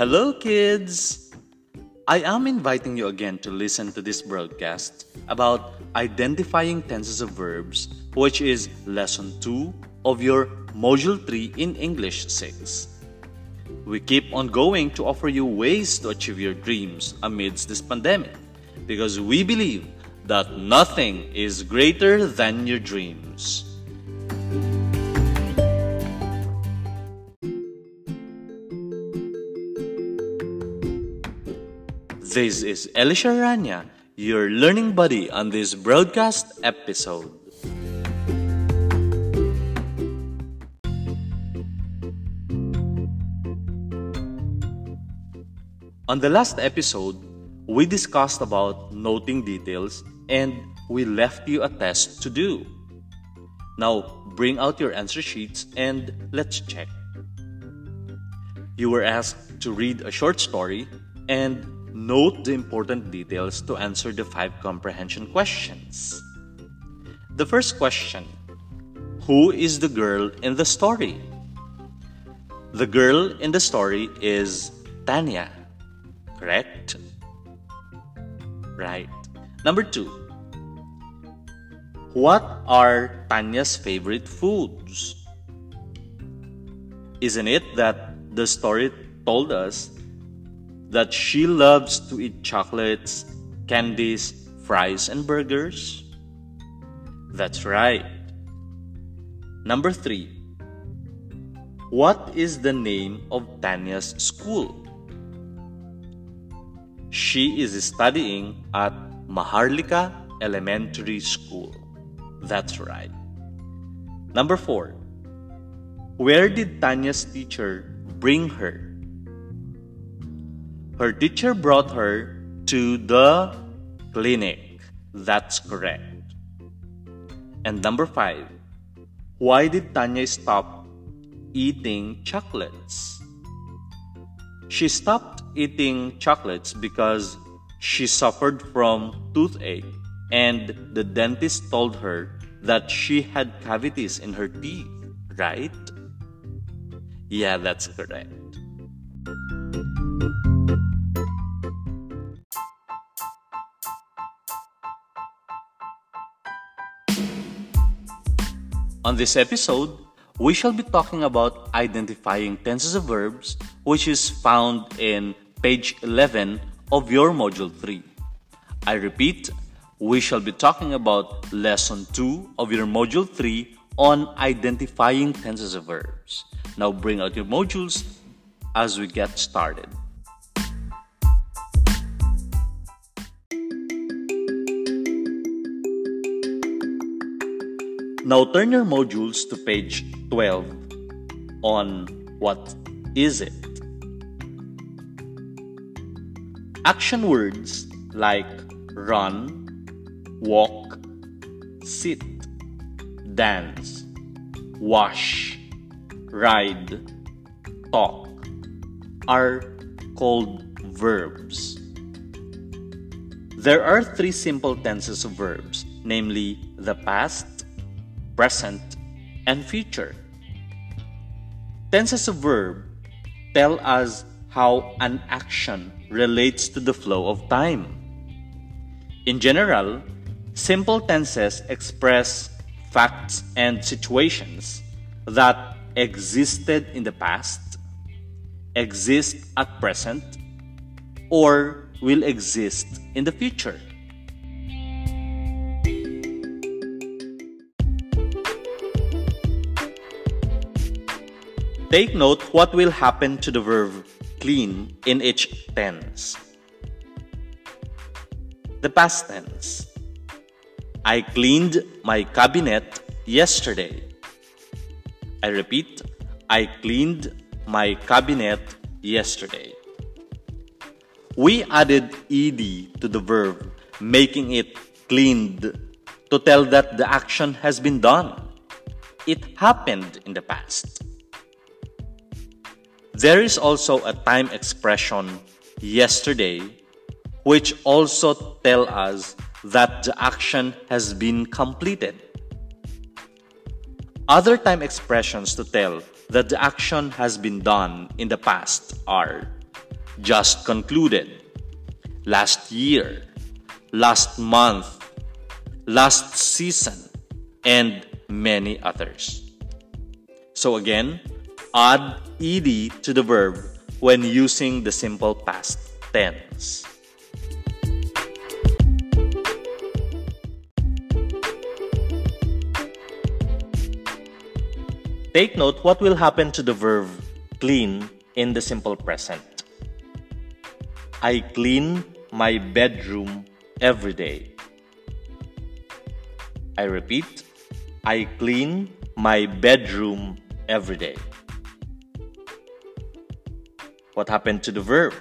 Hello, kids! I am inviting you again to listen to this broadcast about identifying tenses of verbs, which is lesson 2 of your module 3 in English 6. We keep on going to offer you ways to achieve your dreams amidst this pandemic because we believe that nothing is greater than your dreams. This is Elisha Rania, your learning buddy on this broadcast episode. On the last episode, we discussed about noting details and we left you a test to do. Now, bring out your answer sheets and let's check. You were asked to read a short story and Note the important details to answer the five comprehension questions. The first question Who is the girl in the story? The girl in the story is Tanya. Correct? Right. Number two. What are Tanya's favorite foods? Isn't it that the story told us that she loves to eat chocolates, candies, fries, and burgers? That's right. Number three. What is the name of Tanya's school? She is studying at Maharlika Elementary School. That's right. Number four. Where did Tanya's teacher bring her? Her teacher brought her to the clinic. That's correct. And number five, why did Tanya stop eating chocolates? She stopped eating chocolates because she suffered from toothache and the dentist told her that she had cavities in her teeth, right? Yeah, that's correct. On this episode, we shall be talking about identifying tenses of verbs, which is found in page 11 of your module 3. I repeat, we shall be talking about lesson 2 of your module 3 on identifying tenses of verbs. Now bring out your modules as we get started. Now turn your modules to page 12 on what is it? Action words like run, walk, sit, dance, wash, ride, talk are called verbs. There are three simple tenses of verbs, namely the past, present, and future. Tenses of verb tell us how an action relates to the flow of time. In general, simple tenses express facts and situations that existed in the past, exist at present, or will exist in the future. Take note what will happen to the verb clean in each tense. The past tense. I cleaned my cabinet yesterday. I repeat, I cleaned my cabinet yesterday. We added ed to the verb, making it cleaned to tell that the action has been done. It happened in the past. There is also a time expression yesterday which also tell us that the action has been completed. Other time expressions to tell that the action has been done in the past are just concluded, last year, last month, last season, and many others. So again, add ed to the verb when using the simple past tense. Take note what will happen to the verb clean in the simple present. I clean my bedroom every day. I repeat, I clean my bedroom every day. What happened to the verb?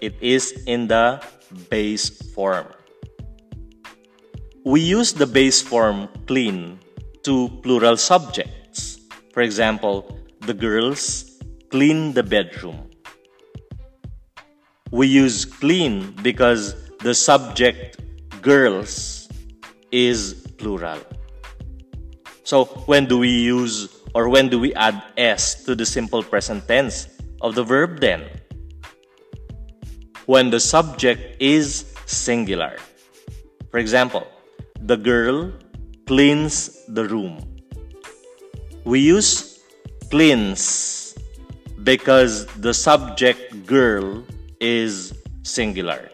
It is in the base form. We use the base form clean to plural subjects. For example, the girls clean the bedroom. We use clean because the subject girls is plural. So when do we use or when do we add s to the simple present tense of the verb then? When the subject is singular. For example, the girl cleans the room. We use cleans because the subject girl is singular.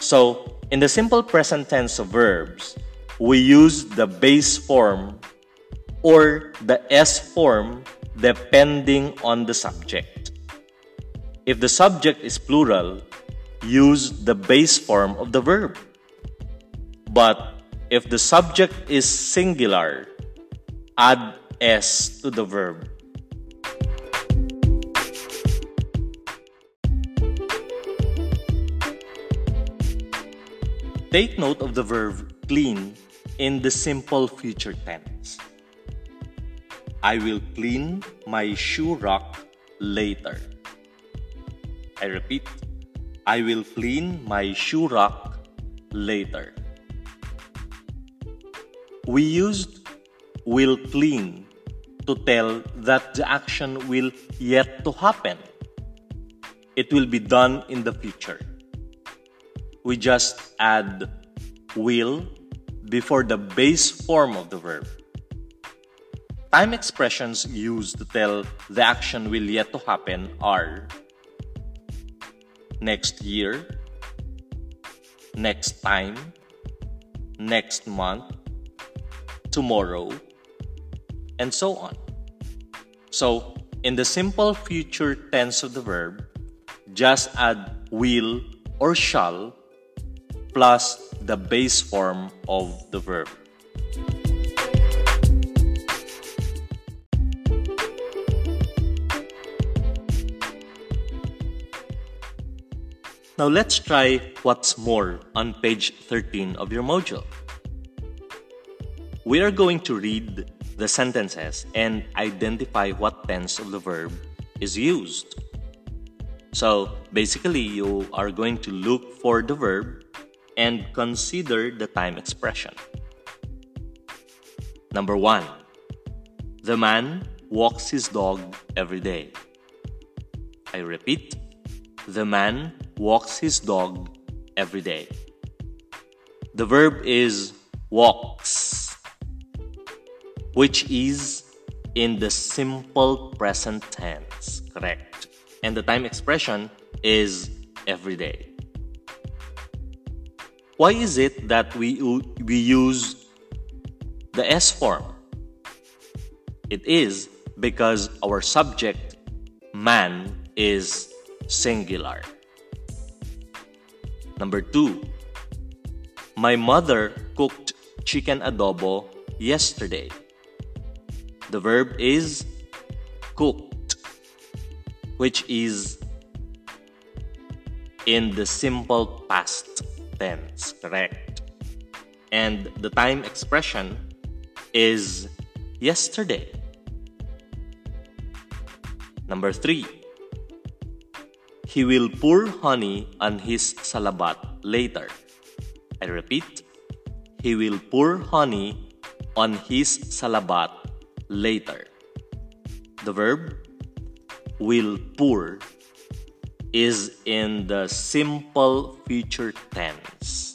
So, in the simple present tense of verbs, we use the base form or the S form depending on the subject. If the subject is plural, use the base form of the verb. But if the subject is singular, add S to the verb. Take note of the verb clean in the simple future tense. I will clean my shoe rack later. I repeat, I will clean my shoe rack later. We used will clean to tell that the action will yet to happen. It will be done in the future. We just add will before the base form of the verb. Time expressions used to tell the action will yet to happen are next year, next time, next month, tomorrow, and so on. So, in the simple future tense of the verb, just add will or shall plus the base form of the verb. Now let's try what's more on page 13 of your module. We are going to read the sentences and identify what tense of the verb is used. So basically, you are going to look for the verb and consider the time expression. Number one, the man walks his dog every day. I repeat, the man walks his dog every day. The verb is walks which is in the simple present tense, correct? And the time expression is every day. Why is it that we, we use the S form? It is because our subject, man, is singular. Number two, my mother cooked chicken adobo yesterday. The verb is cooked, which is in the simple past tense, correct? And the time expression is yesterday. Number three, he will pour honey on his salabat later. I repeat, he will pour honey on his salabat later. The verb will pour is in the simple future tense.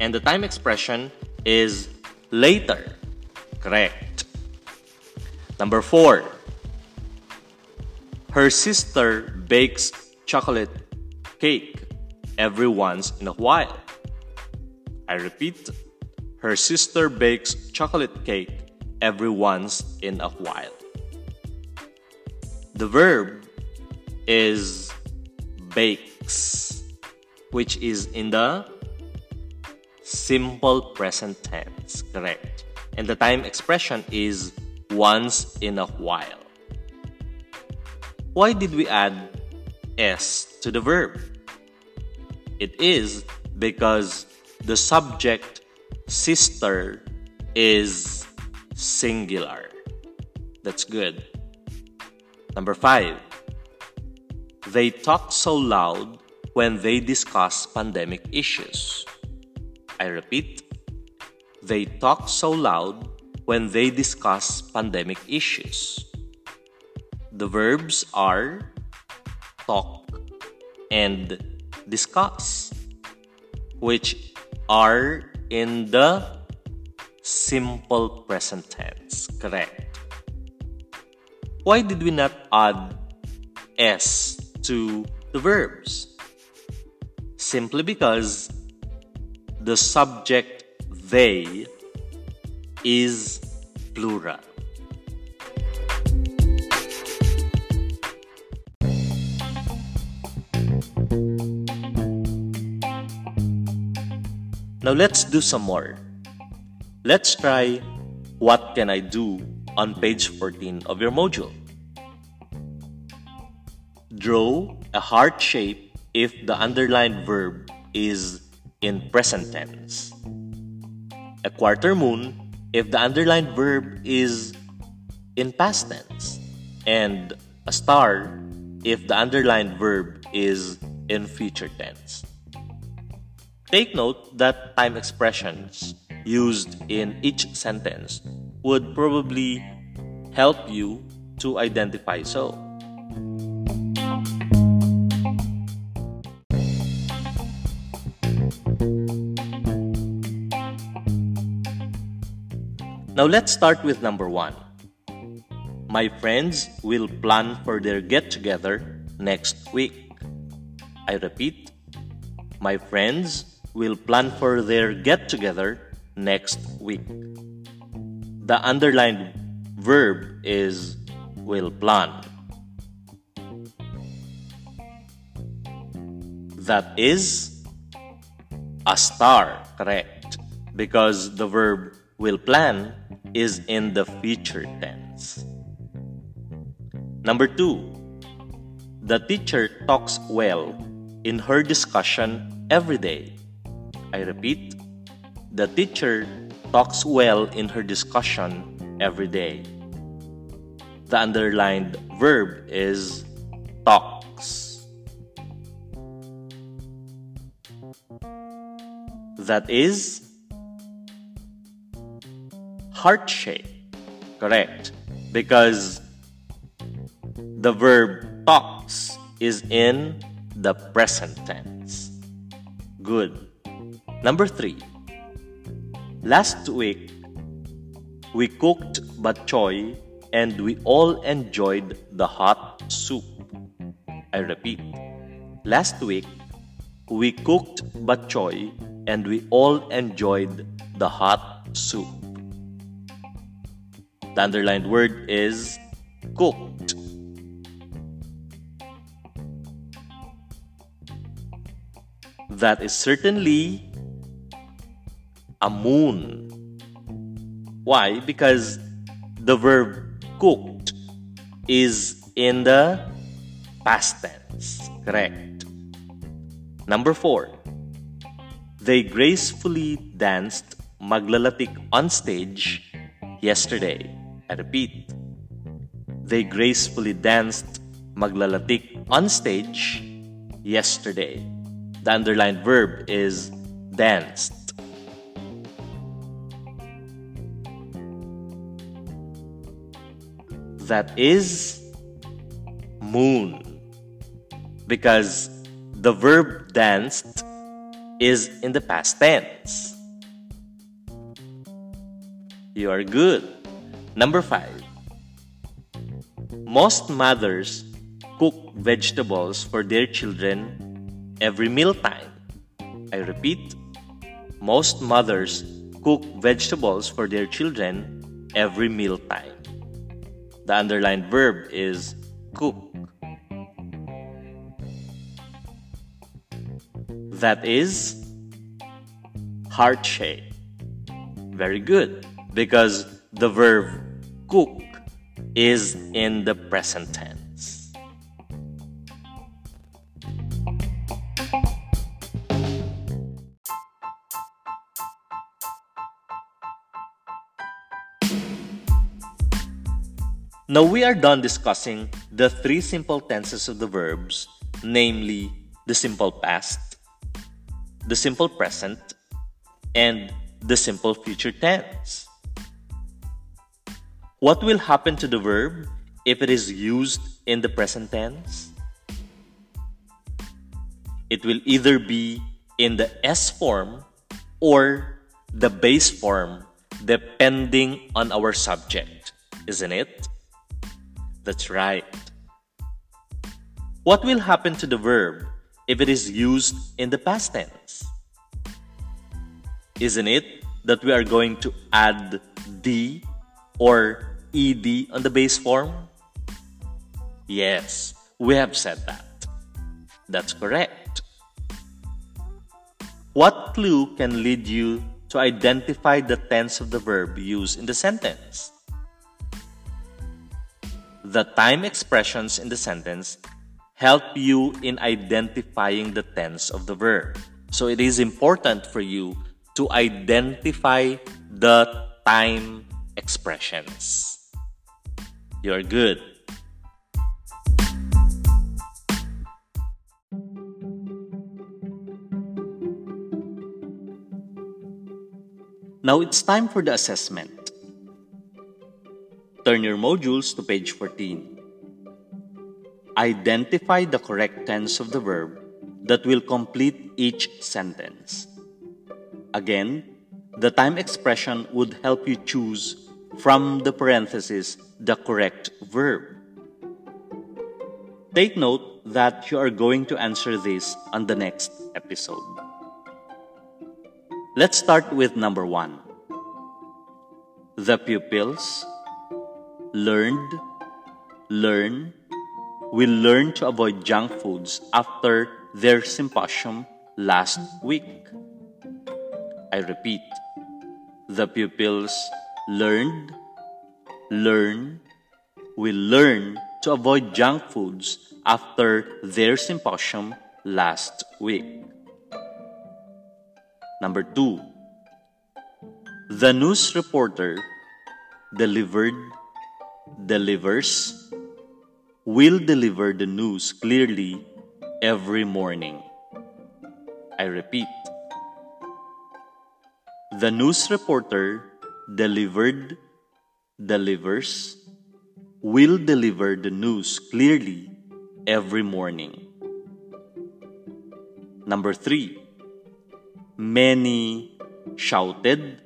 And the time expression is later. Correct. Number four. Her sister bakes chocolate cake every once in a while. I repeat, her sister bakes chocolate cake every once in a while. The verb is bakes, which is in the simple present tense, correct? And the time expression is once in a while. Why did we add s to the verb? It is because the subject sister is singular. That's good. Number five, they talk so loud when they discuss pandemic issues. I repeat, they talk so loud when they discuss pandemic issues. The verbs are talk and discuss, which are in the simple present tense. Correct. Why did we not add s to the verbs? Simply because the subject they is plural. Now let's do some more. Let's try what can I do on page 14 of your module. Draw a heart shape if the underlined verb is in present tense. A quarter moon if the underlined verb is in past tense. And a star if the underlined verb is in future tense. Take note that time expressions used in each sentence would probably help you to identify so. Now let's start with number one. My friends will plan for their get together next week. I repeat, my friends will plan for their get together next week. The underlined verb is will plan. That is a star, correct? Because the verb will plan is in the future tense. Number two, the teacher talks well in her discussion every day. I repeat, the teacher talks well in her discussion every day. The underlined verb is talks. That is heart shape. Correct. Because the verb talks is in the present tense. Good. Number three. Last week, we cooked bok choy and we all enjoyed the hot soup. I repeat. Last week, we cooked bok choy and we all enjoyed the hot soup. The underlined word is cooked. That is certainly a moon. Why? Because the verb cooked is in the past tense. Correct. Number four. They gracefully danced maglalatik on stage yesterday. I repeat, they gracefully danced maglalatik on stage yesterday. The underlined verb is danced. That is moon. because the verb danced is in the past tense. You are good. Number five. Most mothers cook vegetables for their children every mealtime. I repeat, most mothers cook vegetables for their children every mealtime. The underlined verb is cook. That is heart shape. Very good, because the verb cook is in the present tense. Now we are done discussing the three simple tenses of the verbs, namely the simple past, the simple present, and the simple future tense. What will happen to the verb if it is used in the present tense? It will either be in the S form or the base form depending on our subject, isn't it? That's right. What will happen to the verb if it is used in the past tense? Isn't it that we are going to add D or ED on the base form? Yes, we have said that. That's correct. What clue can lead you to identify the tense of the verb used in the sentence? The time expressions in the sentence help you in identifying the tense of the verb. So it is important for you to identify the time expressions. You're good. Now it's time for the assessment. Turn your modules to page 14. Identify the correct tense of the verb that will complete each sentence. Again, the time expression would help you choose from the parenthesis the correct verb. Take note that you are going to answer this on the next episode. Let's start with number one. The pupils learned, learn, we learned to avoid junk foods after their symposium last week. I repeat, the pupils learned, learn, we learn to avoid junk foods after their symposium last week. Number two, the news reporter delivered delivers will deliver the news clearly every morning. I repeat. The news reporter delivered, delivers, will deliver the news clearly every morning. Number three, many shouted,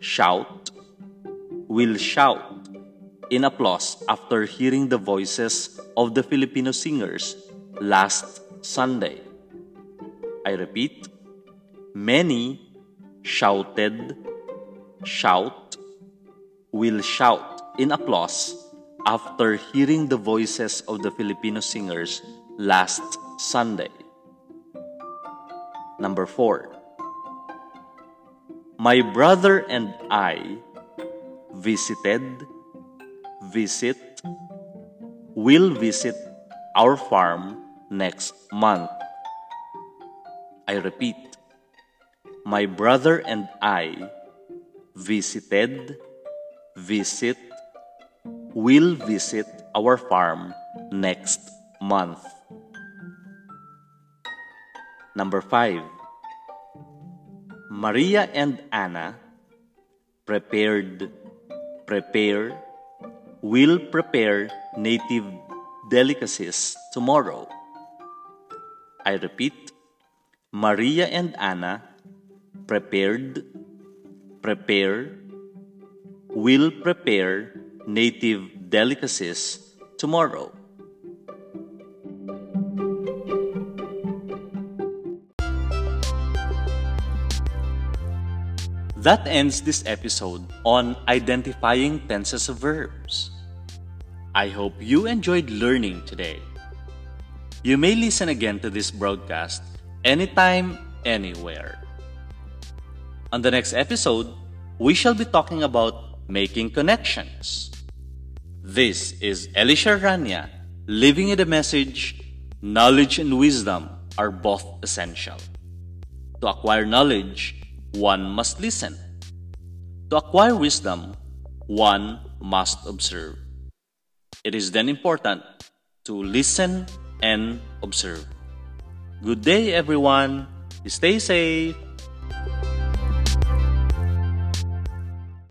shout, will shout in applause after hearing the voices of the Filipino singers last Sunday. I repeat, many shouted, shout, will shout in applause after hearing the voices of the Filipino singers last Sunday. Number four, my brother and I visited visit will visit our farm next month. I repeat, my brother and I visited, visit, will visit our farm next month. Number five, Maria and Anna prepared, prepare, will prepare native delicacies tomorrow. I repeat, Maria and Anna prepared, prepare, will prepare native delicacies tomorrow. That ends this episode on identifying tenses of verbs. I hope you enjoyed learning today. You may listen again to this broadcast anytime, anywhere. On the next episode, we shall be talking about making connections. This is Elisha Rania, living in the message knowledge and wisdom are both essential. To acquire knowledge, one must listen. To acquire wisdom, one must observe. It is then important to listen and observe. Good day, everyone. Stay safe.